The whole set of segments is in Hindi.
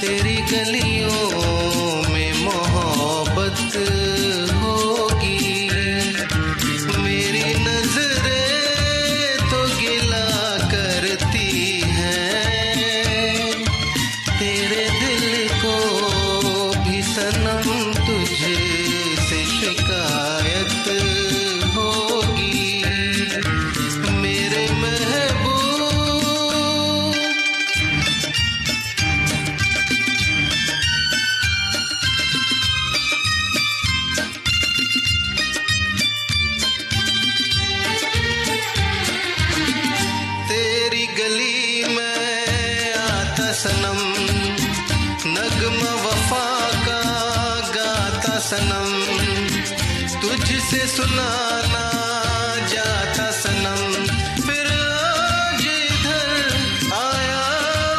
तेरी गलियों में मोहब्बत। सनम, तुझसे सुनाना जाता सनम। फिर आज इधर आया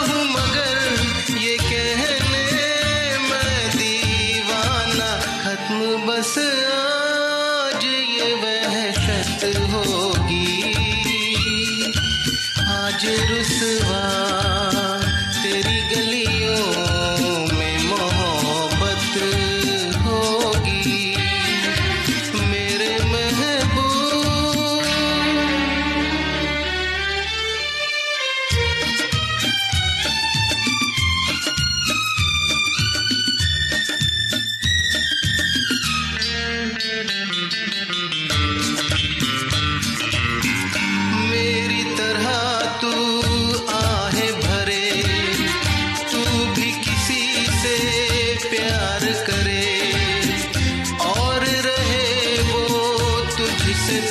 हूँ मगर ये कहने मैं दीवाना खत्म, बस आज ये वहशत होगी। आज रुसवा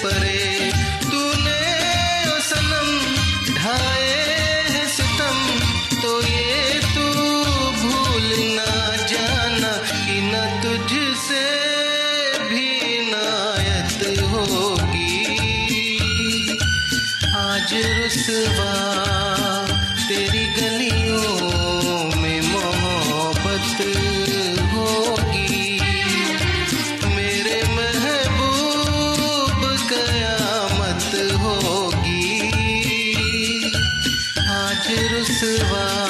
परे। तूने ओ सनम ढाए है सितम तो ये तू भूल ना जाना कि न तुझसे भी नायत होगी। आज रुसवा आज